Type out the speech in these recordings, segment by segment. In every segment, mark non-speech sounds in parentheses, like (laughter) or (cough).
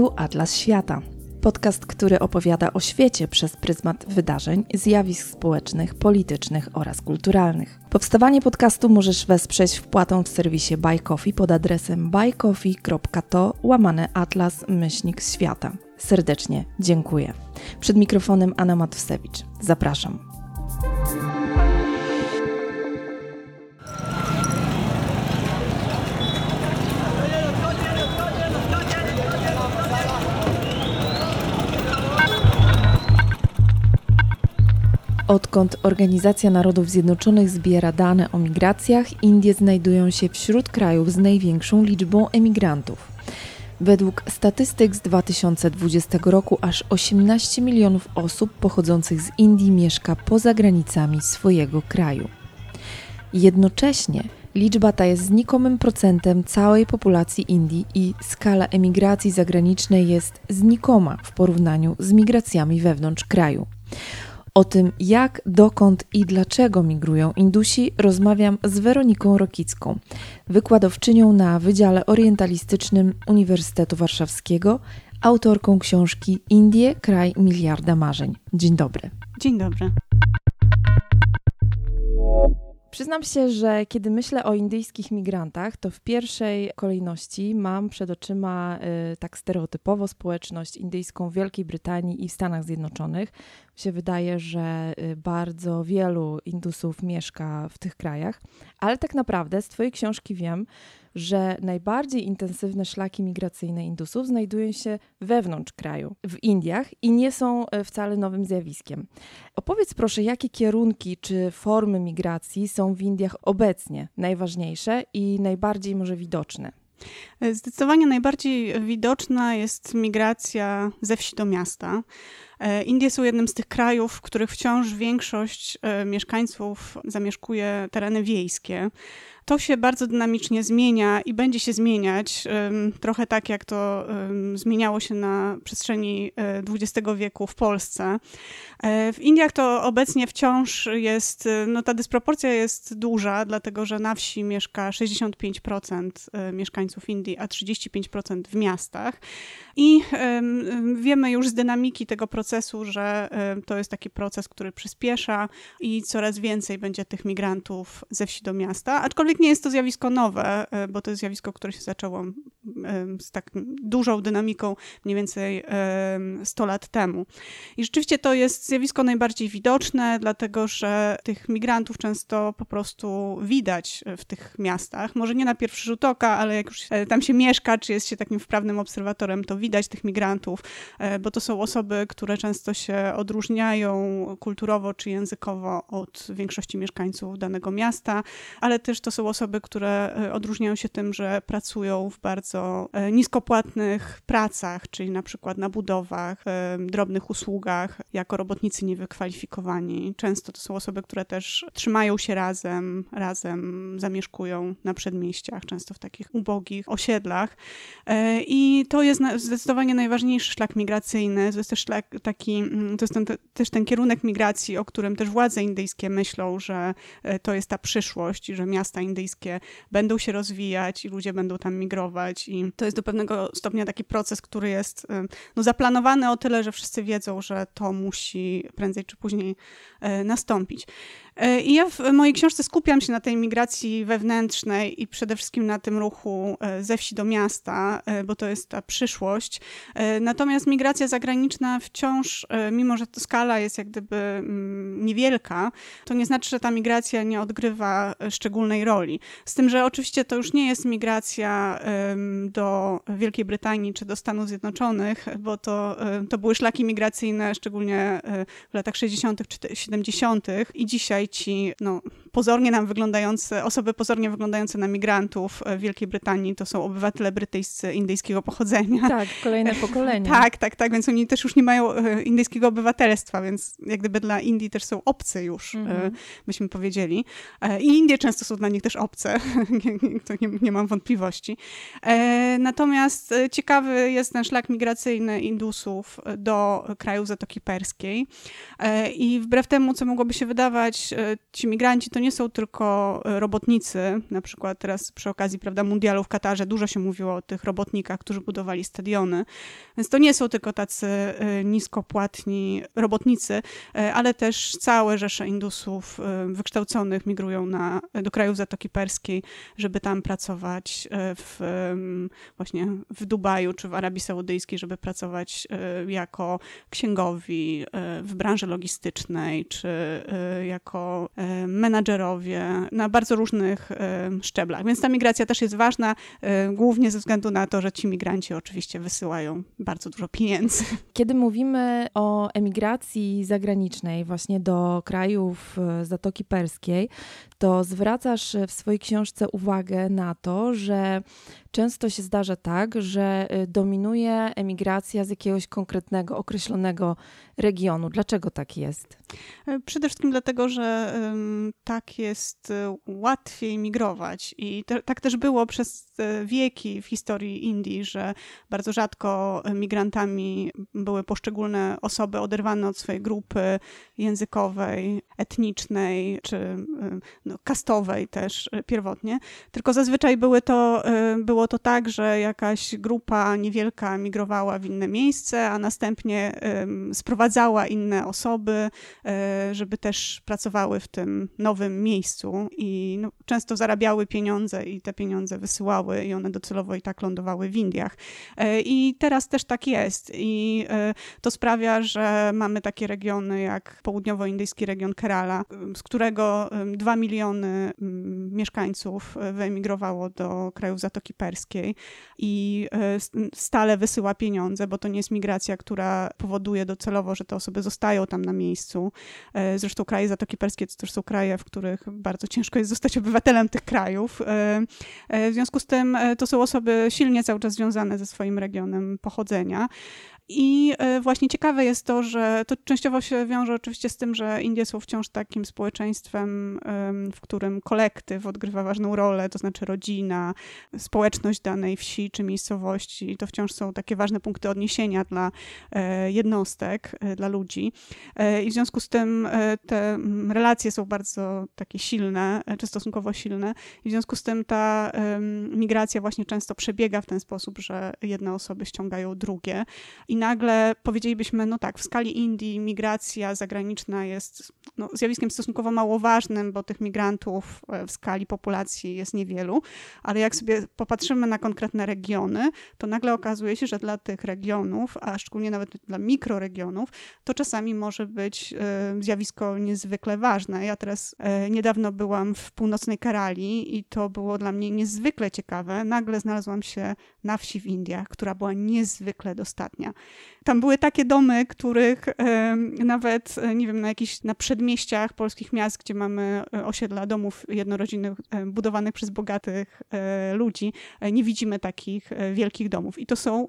podcastu Atlas Świata. Podcast, który opowiada o świecie przez pryzmat wydarzeń, zjawisk społecznych, politycznych oraz kulturalnych. Powstawanie podcastu możesz wesprzeć wpłatą w serwisie Buy Coffee pod adresem buycoffee.to łamane atlas myślnik świata. Serdecznie dziękuję. Przed mikrofonem Anna Matwsewicz. Zapraszam. Odkąd Organizacja Narodów Zjednoczonych zbiera dane o migracjach, Indie znajdują się wśród krajów z największą liczbą emigrantów. Według statystyk z 2020 roku aż 18 milionów osób pochodzących z Indii mieszka poza granicami swojego kraju. Jednocześnie liczba ta jest znikomym procentem całej populacji Indii i skala emigracji zagranicznej jest znikoma w porównaniu z migracjami wewnątrz kraju. O tym, jak, dokąd i dlaczego migrują Indusi, rozmawiam z Weroniką Rokicką, wykładowczynią na Wydziale Orientalistycznym Uniwersytetu Warszawskiego, autorką książki Indie kraj miliarda marzeń. Dzień dobry. Dzień dobry. Przyznam się, że kiedy myślę o indyjskich migrantach, to w pierwszej kolejności mam przed oczyma y, tak stereotypowo społeczność indyjską w Wielkiej Brytanii i w Stanach Zjednoczonych. Mi się wydaje, że y, bardzo wielu Indusów mieszka w tych krajach, ale tak naprawdę z Twojej książki wiem, że najbardziej intensywne szlaki migracyjne Indusów znajdują się wewnątrz kraju, w Indiach i nie są e, wcale nowym zjawiskiem. Opowiedz proszę, jakie kierunki czy formy migracji są w Indiach obecnie najważniejsze i najbardziej może widoczne? Zdecydowanie najbardziej widoczna jest migracja ze wsi do miasta. E, Indie są jednym z tych krajów, w których wciąż większość e, mieszkańców zamieszkuje tereny wiejskie to się bardzo dynamicznie zmienia i będzie się zmieniać, trochę tak jak to zmieniało się na przestrzeni XX e, wieku w Polsce. E, w Indiach to obecnie wciąż jest, e, no ta dysproporcja jest duża, dlatego że na wsi mieszka 65% mieszkańców Indii, a 35% w miastach. I wiemy już z dynamiki tego procesu, że to jest taki proces, który przyspiesza i coraz więcej będzie tych migrantów ze wsi do miasta, aczkolwiek nie jest to zjawisko nowe, e, bo to jest zjawisko, które się zaczęło z tak dużą dynamiką mniej więcej 100 lat temu. I rzeczywiście to jest zjawisko najbardziej widoczne, dlatego że tych migrantów często po prostu widać w tych miastach. Może nie na pierwszy rzut oka, ale jak już e, tam się mieszka, czy jest się takim wprawnym obserwatorem, to widać tych migrantów, e, bo to są osoby, które często się odróżniają kulturowo czy językowo od większości mieszkańców danego miasta, ale też to są osoby, które e, odróżniają się tym, że pracują w bardzo e, niskopłatnych pracach, czyli na przykład na budowach, e, drobnych usługach, jako robotnicy niewykwalifikowani. Często to są osoby, które też trzymają się razem, razem zamieszkują na przedmieściach, często w takich ubogich osiedlach. I to jest zdecydowanie najważniejszy szlak migracyjny. To jest też szlak taki, mm, to jest ten, też ten kierunek migracji, o którym też władze indyjskie myślą, że to jest ta przyszłość i że miasta indyjskie indyjskie będą się rozwijać i ludzie będą tam migrować i to jest do pewnego stopnia taki proces, który jest no, zaplanowany o tyle, że wszyscy wiedzą, że to musi prędzej czy później e, nastąpić. E, I ja w mojej książce skupiam się na tej migracji wewnętrznej i przede wszystkim na tym ruchu ze wsi do miasta, bo to jest ta przyszłość. Natomiast migracja zagraniczna wciąż, mimo że to skala jest jak gdyby mm, niewielka, to nie znaczy, że ta migracja nie odgrywa szczególnej roli. Z tym, że oczywiście to już nie jest migracja do Wielkiej Brytanii czy do Stanów Zjednoczonych, bo to, to były szlaki migracyjne szczególnie w latach 60. czy 70. i dzisiaj ci no, pozornie nam wyglądające, osoby pozornie wyglądające na migrantów w Wielkiej Brytanii to są obywatele brytyjscy indyjskiego pochodzenia. Tak, kolejne (laughs) pokolenie. tak, tak, tak, więc oni też już nie mają e, indyjskiego obywatelstwa, więc jak gdyby dla Indii też są obcy już, mm byśmy powiedzieli. E, I Indie często są dla nich też obce, (laughs) to nie, nie mam wątpliwości. Natomiast ciekawy jest ten szlak migracyjny Indusów do krajów Zatoki Perskiej i wbrew temu, co mogłoby się wydawać, ci migranci to to nie są tylko robotnicy, na przykład teraz przy okazji prawda, mundialu w Katarze dużo się mówiło o tych robotnikach, którzy budowali stadiony, więc to nie są tylko tacy niskopłatni robotnicy, ale też całe rzesze Indusów wykształconych migrują na, do krajów Zatoki Perskiej, żeby tam pracować w, właśnie w Dubaju czy w Arabii Saudyjskiej, żeby pracować jako księgowi w branży logistycznej, czy jako menadżerowie na bardzo różnych szczeblach. Więc ta migracja też jest ważna, głównie ze względu na to, że ci migranci oczywiście wysyłają bardzo dużo pieniędzy. (laughs) Kiedy mówimy o emigracji zagranicznej, właśnie do krajów Zatoki Perskiej, to zwracasz w swojej książce uwagę na to, że często się zdarza tak, że y, dominuje emigracja z jakiegoś konkretnego, określonego regionu. Dlaczego tak jest? E, przede wszystkim dlatego, że tak jest y, łatwiej migrować. I te, tak też było przez wieki w historii Indii, że bardzo rzadko migrantami były poszczególne osoby oderwane od swojej grupy językowej, etnicznej czy no, kastowej też pierwotnie. Tylko zazwyczaj były to, było było to tak, że jakaś grupa niewielka migrowała w inne miejsce, a następnie sprowadzała inne osoby, e, żeby też pracowały w tym nowym miejscu i no, często zarabiały pieniądze i te pieniądze wysyłały i one docelowo i tak lądowały w Indiach. E, I teraz też tak jest i e, to sprawia, że mamy takie regiony jak południowoindyjski region Kerala, z którego dwa miliony mieszkańców wyemigrowało do krajów Zatoki Perskiej i e, stale wysyła pieniądze, bo to nie jest migracja, która powoduje docelowo, że te osoby zostają tam na miejscu. E, zresztą kraje Zatoki Perskie to też są kraje, w których bardzo ciężko jest zostać obywatelem tych krajów. E, w związku z tym to są osoby silnie cały czas związane ze swoim regionem pochodzenia. I e, właśnie ciekawe jest to, że to częściowo się wiąże oczywiście z tym, że Indie są wciąż takim społeczeństwem, w którym kolektyw odgrywa ważną rolę, to znaczy rodzina, społeczność danej wsi czy miejscowości. To wciąż są takie ważne punkty odniesienia dla e, jednostek, e, dla ludzi. I w związku z tym te relacje są bardzo takie silne, czy stosunkowo silne. I w związku z tym ta migracja właśnie często przebiega w ten sposób, że jedne osoby ściągają drugie. Nagle powiedzielibyśmy, no tak, w skali Indii migracja zagraniczna jest no, zjawiskiem stosunkowo mało ważnym, bo tych migrantów e, w skali populacji jest niewielu, ale jak sobie popatrzymy na konkretne regiony, to nagle okazuje się, że dla tych regionów, a szczególnie nawet dla mikroregionów, to czasami może być e, zjawisko niezwykle ważne. Ja teraz e, niedawno byłam w północnej Kerali i to było dla mnie niezwykle ciekawe. Nagle znalazłam się na wsi w Indiach, która była niezwykle dostatnia. Tam były takie domy, których nawet, e, nie wiem, na jakichś, na przedmieściach polskich miast, gdzie mamy e, osiedla domów jednorodzinnych e, budowanych przez bogatych ludzi, nie widzimy takich wielkich domów. I to są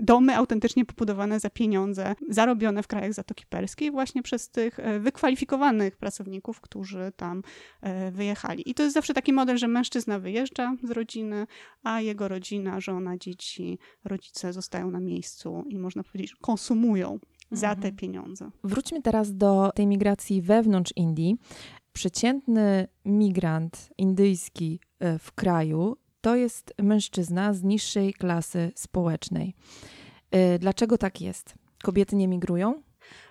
domy autentycznie pobudowane za pieniądze, zarobione w krajach Zatoki Perskiej właśnie przez tych wykwalifikowanych pracowników, którzy tam wyjechali. I to jest zawsze taki model, że mężczyzna wyjeżdża z rodziny, a jego rodzina, żona, dzieci, rodzice zostają na miejscu i można powiedzieć, konsumują za te mhm. pieniądze. Wróćmy teraz do tej migracji wewnątrz Indii. Przeciętny migrant indyjski e, w kraju to jest mężczyzna z niższej klasy społecznej. E, dlaczego tak jest? Kobiety nie migrują?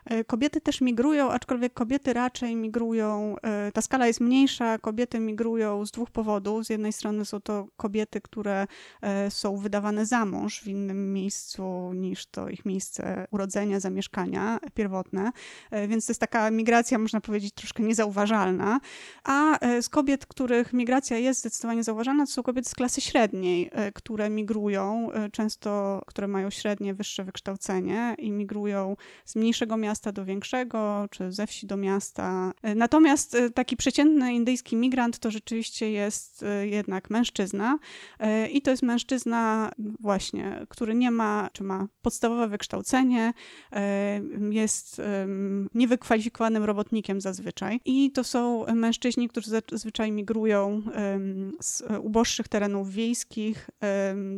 E, kobiety też migrują, aczkolwiek kobiety raczej migrują, e, ta skala jest mniejsza, kobiety migrują z dwóch powodów. Z jednej strony są to kobiety, które e, są wydawane za mąż w innym miejscu niż to ich miejsce urodzenia, zamieszkania pierwotne, więc to jest taka migracja, można powiedzieć, troszkę niezauważalna. A z kobiet, których migracja jest zdecydowanie zauważalna, to są kobiety z klasy średniej, które migrują, często, które mają średnie, wyższe wykształcenie i migrują z mniejszego miasta miasta do większego, czy ze wsi do miasta. Natomiast e, taki przeciętny indyjski migrant to rzeczywiście jest e, jednak mężczyzna e, i to jest mężczyzna właśnie, który nie ma, czy ma podstawowe wykształcenie, jest niewykwalifikowanym robotnikiem zazwyczaj i to są mężczyźni, którzy zazwyczaj migrują z uboższych terenów wiejskich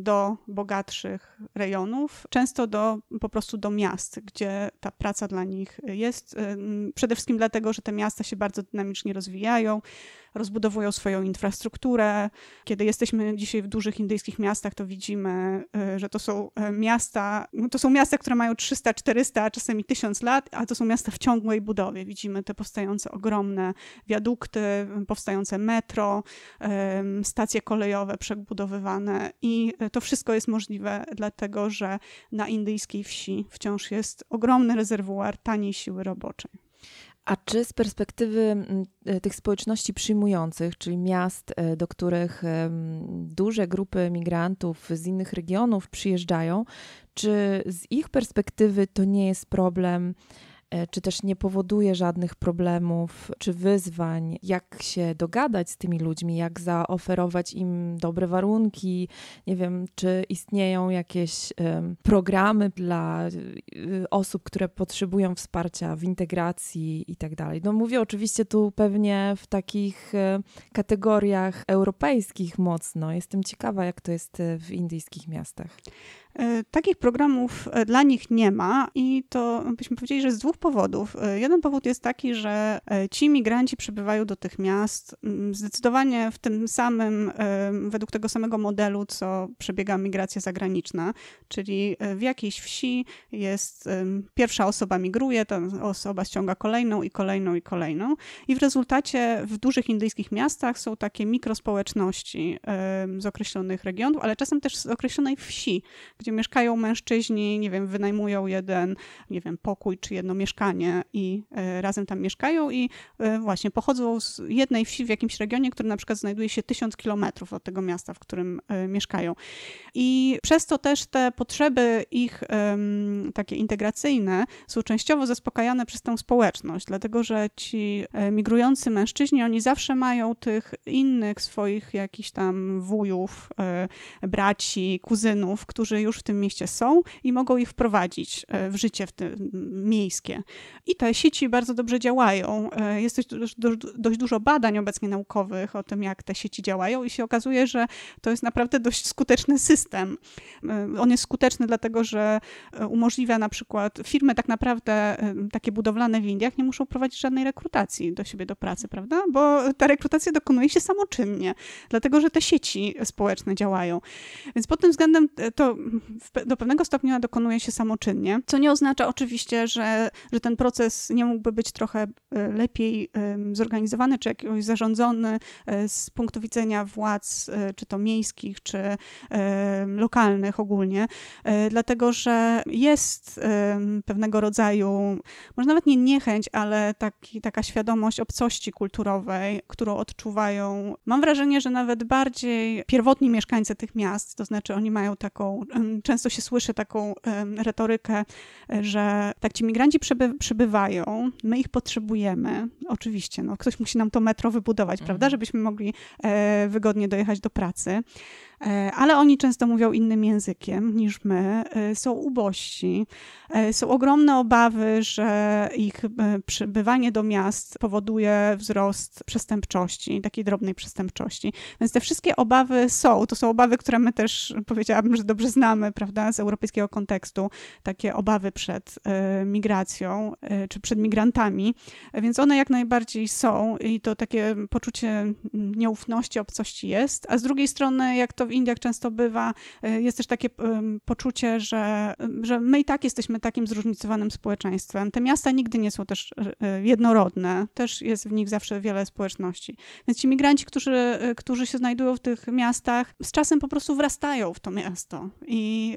do bogatszych rejonów, często do, po prostu do miast, gdzie ta praca dla nich jest. Przede wszystkim dlatego, że te miasta się bardzo dynamicznie rozwijają. Rozbudowują swoją infrastrukturę. Kiedy jesteśmy dzisiaj w dużych indyjskich miastach, to widzimy, y, że to są y, miasta, no to są miasta, które mają 300, 400, a czasami 1000 lat, a to są miasta w ciągłej budowie. Widzimy te powstające ogromne wiadukty, powstające metro, stacje kolejowe przebudowywane i to wszystko jest możliwe dlatego, że na indyjskiej wsi wciąż jest ogromny rezerwuar taniej siły roboczej. A czy z perspektywy mm, e, tych społeczności przyjmujących, czyli miast, e, do których duże grupy migrantów z innych regionów przyjeżdżają, czy z ich perspektywy to nie jest problem? E, czy też nie powoduje żadnych problemów czy wyzwań, jak się dogadać z tymi ludźmi, jak zaoferować im dobre warunki. Nie wiem, czy istnieją jakieś programy dla y, osób, które potrzebują wsparcia w integracji i tak dalej. No mówię oczywiście tu pewnie w takich e, kategoriach europejskich mocno. Jestem ciekawa, jak to jest e, w indyjskich miastach. E, takich programów e, dla nich nie ma i to byśmy powiedzieli, że z dwóch powodów. E, jeden powód jest taki, że ci migranci przybywają do tych miast mm, zdecydowanie w tym samym, według tego samego modelu, co przebiega migracja zagraniczna, czyli w jakiejś wsi jest pierwsza osoba migruje, ta osoba ściąga kolejną i kolejną i kolejną i w rezultacie w dużych indyjskich miastach są takie mikrospołeczności z określonych regionów, ale czasem też z określonej wsi, gdzie mieszkają mężczyźni, nie wiem, wynajmują jeden, nie wiem, pokój czy jedno mieszkanie i e, razem tam mieszkają i e, właśnie pochodzą z jednej wsi w jakimś regionie, który na przykład znajduje się tysiąc kilometrów od tego miasta, w którym e, mieszkają. I przez to też te potrzeby ich takie integracyjne są częściowo zaspokajane przez tę społeczność, dlatego że ci migrujący mężczyźni, oni zawsze mają tych innych swoich jakichś tam wujów, braci, kuzynów, którzy już już w tym mieście są i mogą ich wprowadzić e, w życie w tym miejskie. I te sieci bardzo dobrze działają. E, jest dość, dość dużo badań obecnie naukowych o tym, jak te sieci działają i się okazuje, że to jest naprawdę dość skuteczny system. E, on jest skuteczny dlatego, że umożliwia na przykład firmy tak naprawdę takie budowlane w Indiach nie muszą prowadzić żadnej rekrutacji do siebie do pracy, prawda? Bo ta rekrutacja dokonuje się samoczynnie, dlatego że te sieci społeczne działają. Więc pod tym względem to do pewnego stopnia dokonuje się samoczynnie, co nie oznacza oczywiście, że, że ten proces nie mógłby być trochę e, lepiej zorganizowany, czy jakoś zarządzony e, z punktu widzenia władz, e, czy to miejskich, czy lokalnych ogólnie, dlatego że jest pewnego rodzaju, może nawet nie niechęć, ale taki, taka świadomość obcości kulturowej, którą odczuwają, mam wrażenie, że nawet bardziej pierwotni mieszkańcy tych miast, to znaczy oni mają taką często się słyszy taką retorykę, że tak ci migranci przyby, przybywają, my ich potrzebujemy. Oczywiście, no, ktoś musi nam to metro wybudować, mhm. prawda, żebyśmy mogli e, wygodnie dojechać do pracy. E, ale oni często mówią innym językiem niż my, e, są ubożsi, e, są ogromne obawy, że ich przybywanie do miast powoduje wzrost przestępczości, takiej drobnej przestępczości. Więc te wszystkie obawy są, to są obawy, które my też powiedziałabym, że dobrze znamy, prawda, z europejskiego kontekstu, takie obawy przed migracją czy przed migrantami, więc one jak najbardziej są i to takie poczucie nieufności, obcości jest, a z drugiej strony, jak to Indiach często bywa, y, jest też takie poczucie, że, że my i tak jesteśmy takim zróżnicowanym społeczeństwem. Te miasta nigdy nie są też y, jednorodne, też jest w nich zawsze wiele społeczności. Więc ci migranci, którzy, którzy się znajdują w tych miastach, z czasem po prostu wrastają w to miasto i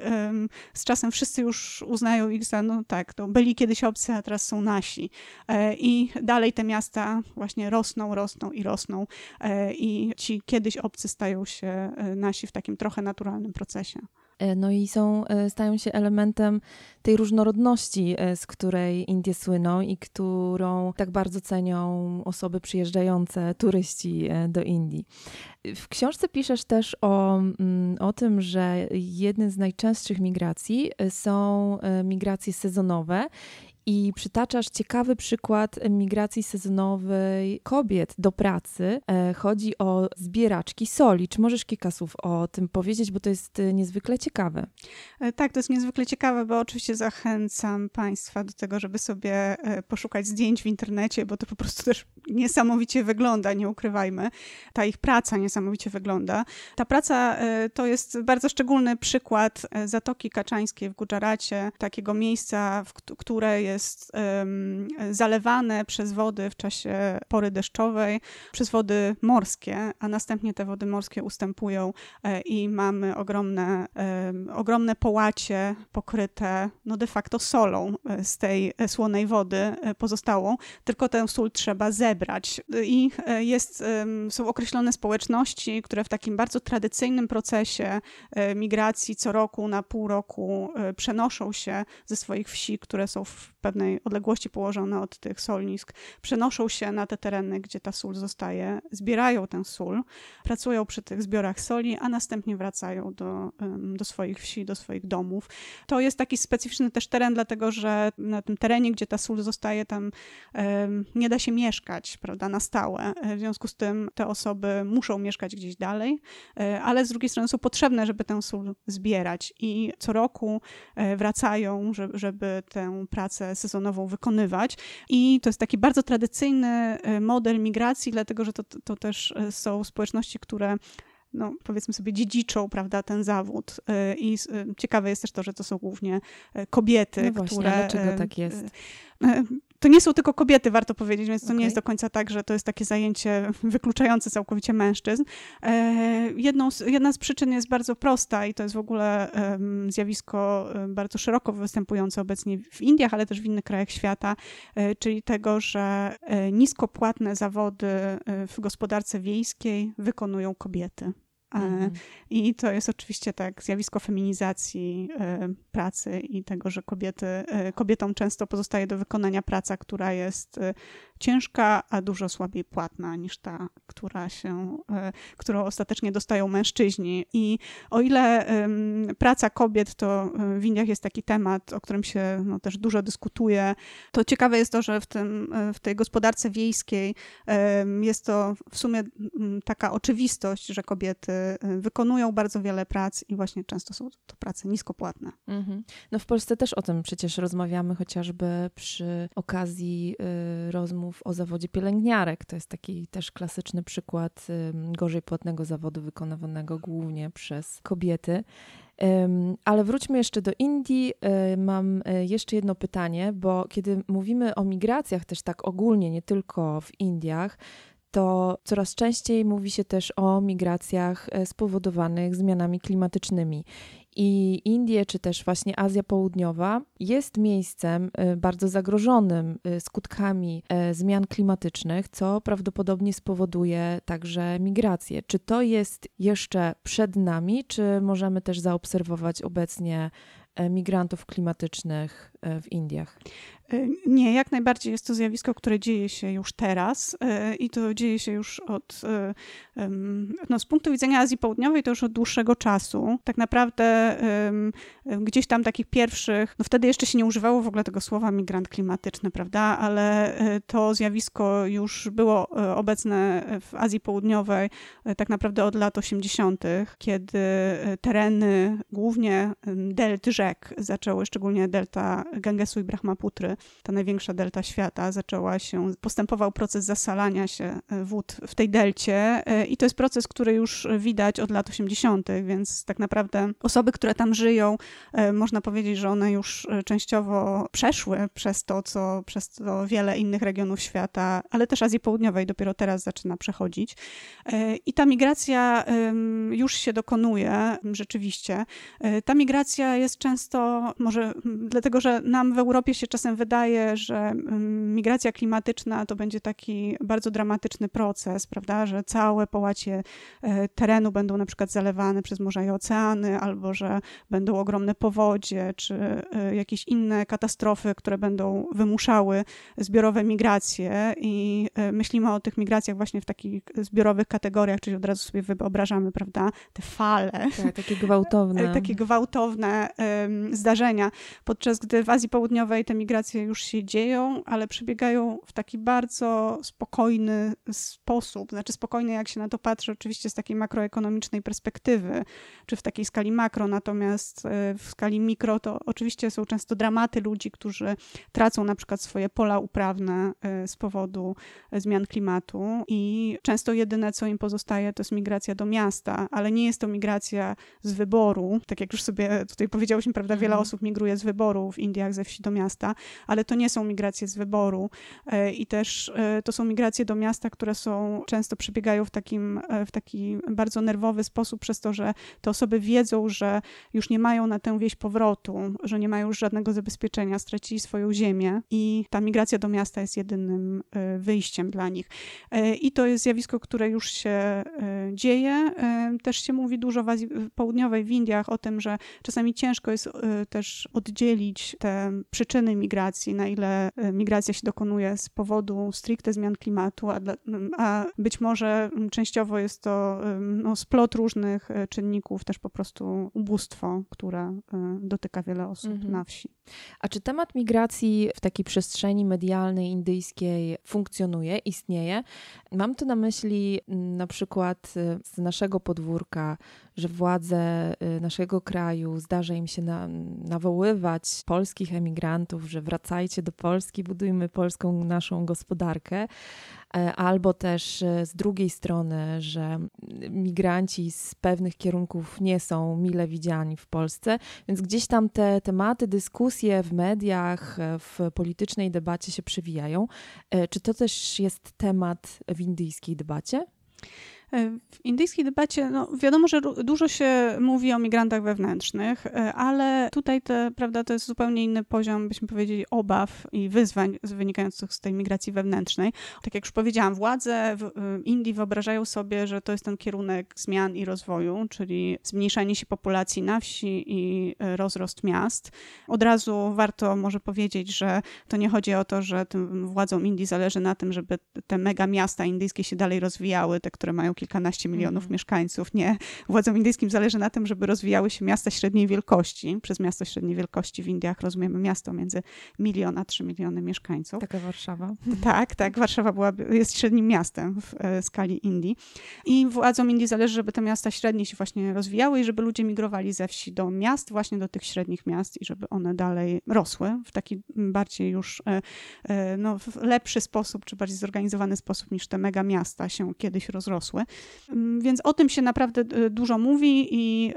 z czasem wszyscy już uznają ich za, no tak, to byli kiedyś obcy, a teraz są nasi. E, I dalej te miasta właśnie rosną, rosną i rosną e, i ci kiedyś obcy stają się e, w takim trochę naturalnym procesie. E, no i są, e, stają się elementem tej różnorodności, e, z której Indie słyną i którą tak bardzo cenią osoby przyjeżdżające, turyści do Indii. W książce piszesz też o, mm, o tym, że jednym z najczęstszych migracji są migracje sezonowe i przytaczasz ciekawy przykład migracji sezonowej kobiet do pracy. E, chodzi o zbieraczki soli. Czy możesz kilka słów o tym powiedzieć, bo to jest e, niezwykle ciekawe. E, tak, to jest niezwykle ciekawe, bo oczywiście zachęcam Państwa do tego, żeby sobie poszukać zdjęć w internecie, bo to po prostu też niesamowicie wygląda, nie ukrywajmy. Ta ich praca niesamowicie wygląda. Ta praca to jest bardzo szczególny przykład Zatoki Kaczańskiej w Gudzaracie, takiego miejsca, które jest zalewane przez wody w czasie pory deszczowej, przez wody morskie, a następnie te wody morskie ustępują e, i mamy ogromne, ogromne połacie pokryte no de facto solą e, z tej słonej wody e, pozostałą, tylko tę sól trzeba zebrać. I jest, są określone społeczności, które w takim bardzo tradycyjnym procesie migracji co roku na pół roku przenoszą się ze swoich wsi, które są w pewnej odległości położone od tych solnisk, przenoszą się na te tereny, gdzie ta sól zostaje, zbierają tę sól, pracują przy tych zbiorach soli, a następnie wracają do, do swoich wsi, do swoich domów. To jest taki specyficzny też teren, dlatego że na tym terenie, gdzie ta sól zostaje, tam nie da się mieszkać, prawda, na stałe. W związku z tym te osoby muszą mieszkać gdzieś dalej, e, ale z drugiej strony są potrzebne, żeby tę sól zbierać i co roku e, wracają, żeby, żeby tę pracę sezonową wykonywać. I to jest taki bardzo tradycyjny e, model migracji, dlatego że to, to też e, są społeczności, które no, powiedzmy sobie, dziedziczą, prawda, ten zawód. E, I ciekawe jest też to, że to są głównie kobiety, no właśnie, które. Dlaczego tak jest? To nie są tylko kobiety, warto powiedzieć, więc to okay. nie jest do końca tak, że to jest takie zajęcie wykluczające całkowicie mężczyzn. E, jedną z, jedna z przyczyn jest bardzo prosta i to jest w ogóle zjawisko bardzo szeroko występujące obecnie w Indiach, ale też w innych krajach świata, e, czyli tego, że e, niskopłatne zawody w gospodarce wiejskiej wykonują kobiety. Mhm. I to jest oczywiście tak zjawisko feminizacji e, pracy i tego, że kobiety, e, kobietom często pozostaje do wykonania praca, która jest e, ciężka, a dużo słabiej płatna niż ta, która się, którą ostatecznie dostają mężczyźni. I o ile praca kobiet to w Indiach jest taki temat, o którym się no, też dużo dyskutuje, to ciekawe jest to, że w, tym, w tej gospodarce wiejskiej jest to w sumie taka oczywistość, że kobiety wykonują bardzo wiele prac i właśnie często są to prace niskopłatne. Mhm. No w Polsce też o tym przecież rozmawiamy, chociażby przy okazji y, o zawodzie pielęgniarek. To jest taki też klasyczny przykład y, gorzej płatnego zawodu wykonywanego głównie przez kobiety. Ale wróćmy jeszcze do Indii. Mam jeszcze jedno pytanie, bo kiedy mówimy o migracjach też tak ogólnie, nie tylko w Indiach, to coraz częściej mówi się też o migracjach e, spowodowanych zmianami klimatycznymi. I Indie, czy też właśnie Azja Południowa jest miejscem e, bardzo zagrożonym e, skutkami zmian klimatycznych, co prawdopodobnie spowoduje także migrację. Czy to jest jeszcze przed nami, czy możemy też zaobserwować obecnie migrantów klimatycznych w Indiach? E, nie, jak najbardziej jest to zjawisko, które dzieje się już teraz e, i to dzieje się już od, e, no z punktu widzenia Azji Południowej to już od dłuższego czasu. Tak naprawdę gdzieś tam takich pierwszych, no wtedy jeszcze się nie używało w ogóle tego słowa migrant klimatyczny, prawda, ale to zjawisko już było obecne w Azji Południowej tak naprawdę od lat 80., kiedy tereny, głównie delty rzek, zaczęły, szczególnie delta Gangesu i Brahmaputry, ta największa delta świata, zaczęła się, postępował proces zasalania się e, wód w tej delcie e, i to jest proces, który już widać od lat 80., więc tak naprawdę osoby, które tam żyją, e, można powiedzieć, że one już częściowo przeszły przez to, co przez to wiele innych regionów świata, ale też Azji Południowej dopiero teraz zaczyna przechodzić. I ta migracja już się dokonuje rzeczywiście. Ta migracja jest często, może dlatego, że nam w Europie się czasem wydaje, że mm, migracja klimatyczna to będzie taki bardzo dramatyczny proces, prawda, że całe połacie e, terenu będą na przykład zalewane przez morza i oceany, albo że będą ogromne powodzie, czy e, jakieś inne katastrofy, które będą wymuszały zbiorowe migracje i e, myślimy o tych migracjach właśnie w takich zbiorowych kategoriach, czyli od razu sobie wyobrażamy, prawda, te fale. Tak, takie gwałtowne. takie gwałtowne zdarzenia, podczas gdy w Azji Południowej te migracje już się dzieją, ale przebiegają w taki bardzo spokojny sposób. Znaczy spokojny, jak się na to patrzy, oczywiście z takiej makroekonomicznej perspektywy, czy w takiej skali makro, natomiast e, w skali mikro to oczywiście są często dramaty ludzi, którzy tracą na przykład swoje pola uprawne e, z powodu zmian klimatu i często jedyne, co im pozostaje, to jest migracja do miasta, ale nie jest to migracja z wyboru, tak jak już sobie tutaj powiedziałyśmy, prawda, wiele mhm. osób migruje z wyboru w Indiach ze wsi do miasta, ale to nie są migracje z wyboru e, i też e, to są migracje do miasta, które są, często przebiegają w takim, w taki bardzo nerwowy sposób przez to, że te osoby wiedzą, że już nie mają na tę wieś powrotu, że nie mają już żadnego zabezpieczenia, stracili swoją ziemię i ta migracja do miasta jest jedynym wyjściem dla nich. E, I to jest zjawisko, które już się e, dzieje. E, też się mówi dużo w Azji Południowej, w Indiach o tym, że czasami ciężko jest też oddzielić te przyczyny migracji, na ile migracja się dokonuje z powodu stricte zmian klimatu, a, a być może częściowo jest to no, splot różnych czynników, też po prostu ubóstwo, które dotyka wiele osób mhm. na wsi. A czy temat migracji w takiej przestrzeni medialnej indyjskiej funkcjonuje, istnieje? Mam tu na myśli mm, na przykład z naszego podwórka, że władze y, naszego kraju zdarza im się na, nawoływać polskich emigrantów, że wracajcie do Polski, budujmy polską naszą gospodarkę. E, albo też e, z drugiej strony, że migranci z pewnych kierunków nie są mile widziani w Polsce, więc gdzieś tam te tematy, dyskusje w mediach, e, w politycznej debacie się przewijają. Czy to też jest temat w indyjskiej debacie? E, w indyjskiej debacie, no wiadomo, że dużo się mówi o migrantach wewnętrznych, e, ale tutaj te, prawda, to jest zupełnie inny poziom, byśmy powiedzieli, obaw i wyzwań wynikających z tej migracji wewnętrznej. Tak jak już powiedziałam, władze w e, Indii wyobrażają sobie, że to jest ten kierunek zmian i rozwoju, czyli zmniejszanie się populacji na wsi i rozrost miast. Od razu warto może powiedzieć, że to nie chodzi o to, że tym władzom Indii zależy na tym, żeby te mega miasta indyjskie się dalej rozwijały, te, które mają kilkanaście milionów mm. mieszkańców. Nie, władzom indyjskim zależy na tym, żeby rozwijały się miasta średniej wielkości. Przez miasto średniej wielkości w Indiach rozumiemy miasto między milion a trzy miliony mieszkańców. Taka Warszawa. (laughs) Tak, tak. Warszawa była, jest średnim miastem w e, skali Indii. I władzom Indii zależy, żeby te miasta średnie się właśnie rozwijały i żeby ludzie migrowali ze wsi do miast, właśnie do tych średnich miast i żeby one dalej rosły w taki bardziej już e, e, no, lepszy sposób, czy bardziej zorganizowany sposób niż te mega miasta się kiedyś rozrosły. Mm, więc o tym się naprawdę e, dużo mówi i,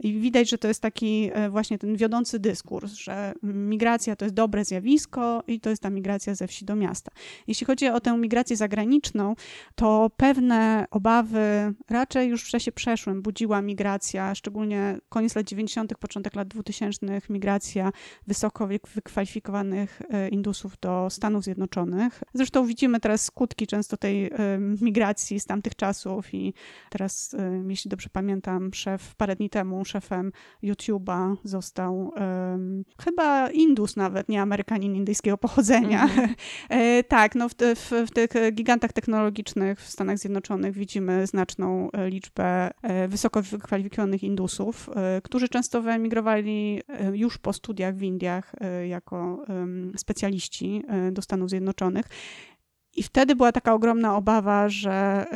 i, widać, że to jest taki e, właśnie ten wiodący dyskurs, że migracja to jest dobre zjawisko i to jest ta migracja ze wsi do miasta. Jeśli chodzi o tę migrację zagraniczną, to pewne obawy raczej już w czasie przeszłym budziła migracja, szczególnie koniec lat 90., początek lat 2000, migracja wysoko wykwalifikowanych e, Indusów do Stanów Zjednoczonych. Zresztą widzimy teraz skutki często tej migracji z tamtych czasów i teraz, y, jeśli dobrze pamiętam, szef parę dni temu szefem YouTube'a został um, chyba Indus nawet, nie Amerykanin indyjskiego pochodzenia. Mm -hmm. (laughs) tak, no w, w, w, tych gigantach technologicznych w Stanach Zjednoczonych widzimy znaczną e, liczbę wysoko wykwalifikowanych Indusów, którzy często wyemigrowali już po studiach w Indiach jako specjaliści do Stanów Zjednoczonych. I wtedy była taka ogromna obawa, że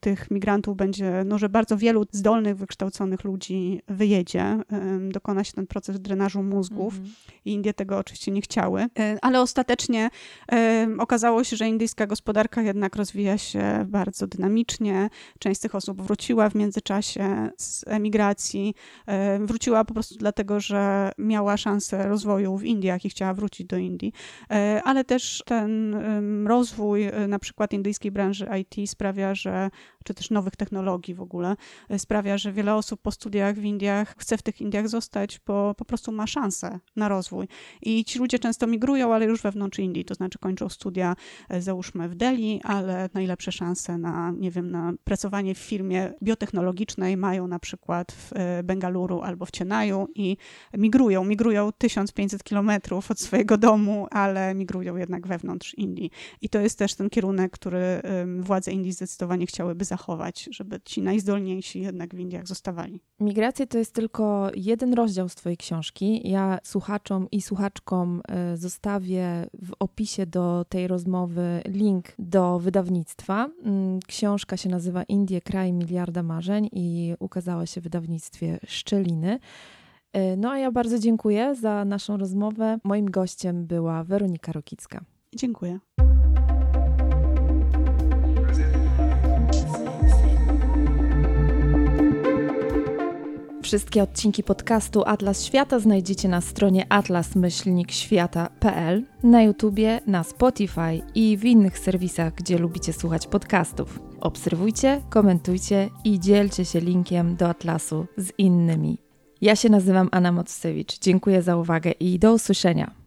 tych migrantów będzie, no, że bardzo wielu zdolnych, wykształconych ludzi wyjedzie. Dokona się ten proces drenażu mózgów. Mm -hmm. I Indie tego oczywiście nie chciały. Um, ale ostatecznie okazało się, że indyjska gospodarka jednak rozwija się bardzo dynamicznie. Część z tych osób wróciła w międzyczasie z emigracji. wróciła po prostu dlatego, że miała szansę rozwoju w Indiach i chciała wrócić do Indii. E, ale też ten rozwój rozwój y, na przykład indyjskiej branży IT sprawia, że, czy też nowych technologii w ogóle, y, sprawia, że wiele osób po studiach w Indiach chce w tych Indiach zostać, bo po prostu ma szansę na rozwój. I ci ludzie często migrują, ale już wewnątrz Indii, to znaczy kończą studia, y, załóżmy w Delhi, ale najlepsze szanse na, nie wiem, na pracowanie w firmie biotechnologicznej mają na przykład w Bengaluru albo w Chennaiu i migrują. Migrują 1500 kilometrów od swojego domu, ale migrują jednak wewnątrz Indii. I to jest też ten kierunek, który władze Indii zdecydowanie chciałyby zachować, żeby ci najzdolniejsi jednak w Indiach zostawali. Migracje to jest tylko jeden rozdział z Twojej książki. Ja słuchaczom i słuchaczkom e, zostawię w opisie do tej rozmowy link do wydawnictwa. Mm, książka się nazywa Indie, kraj miliarda marzeń i ukazała się w wydawnictwie Szczeliny. E, no a ja bardzo dziękuję za naszą rozmowę. Moim gościem była Weronika Rokicka. Dziękuję. Wszystkie odcinki podcastu Atlas Świata znajdziecie na stronie atlas-świata.pl, na YouTubie, na Spotify i w innych serwisach, gdzie lubicie słuchać podcastów. Obserwujcie, komentujcie i dzielcie się linkiem do Atlasu z innymi. Ja się nazywam Anna Mocewicz. Dziękuję za uwagę i do usłyszenia.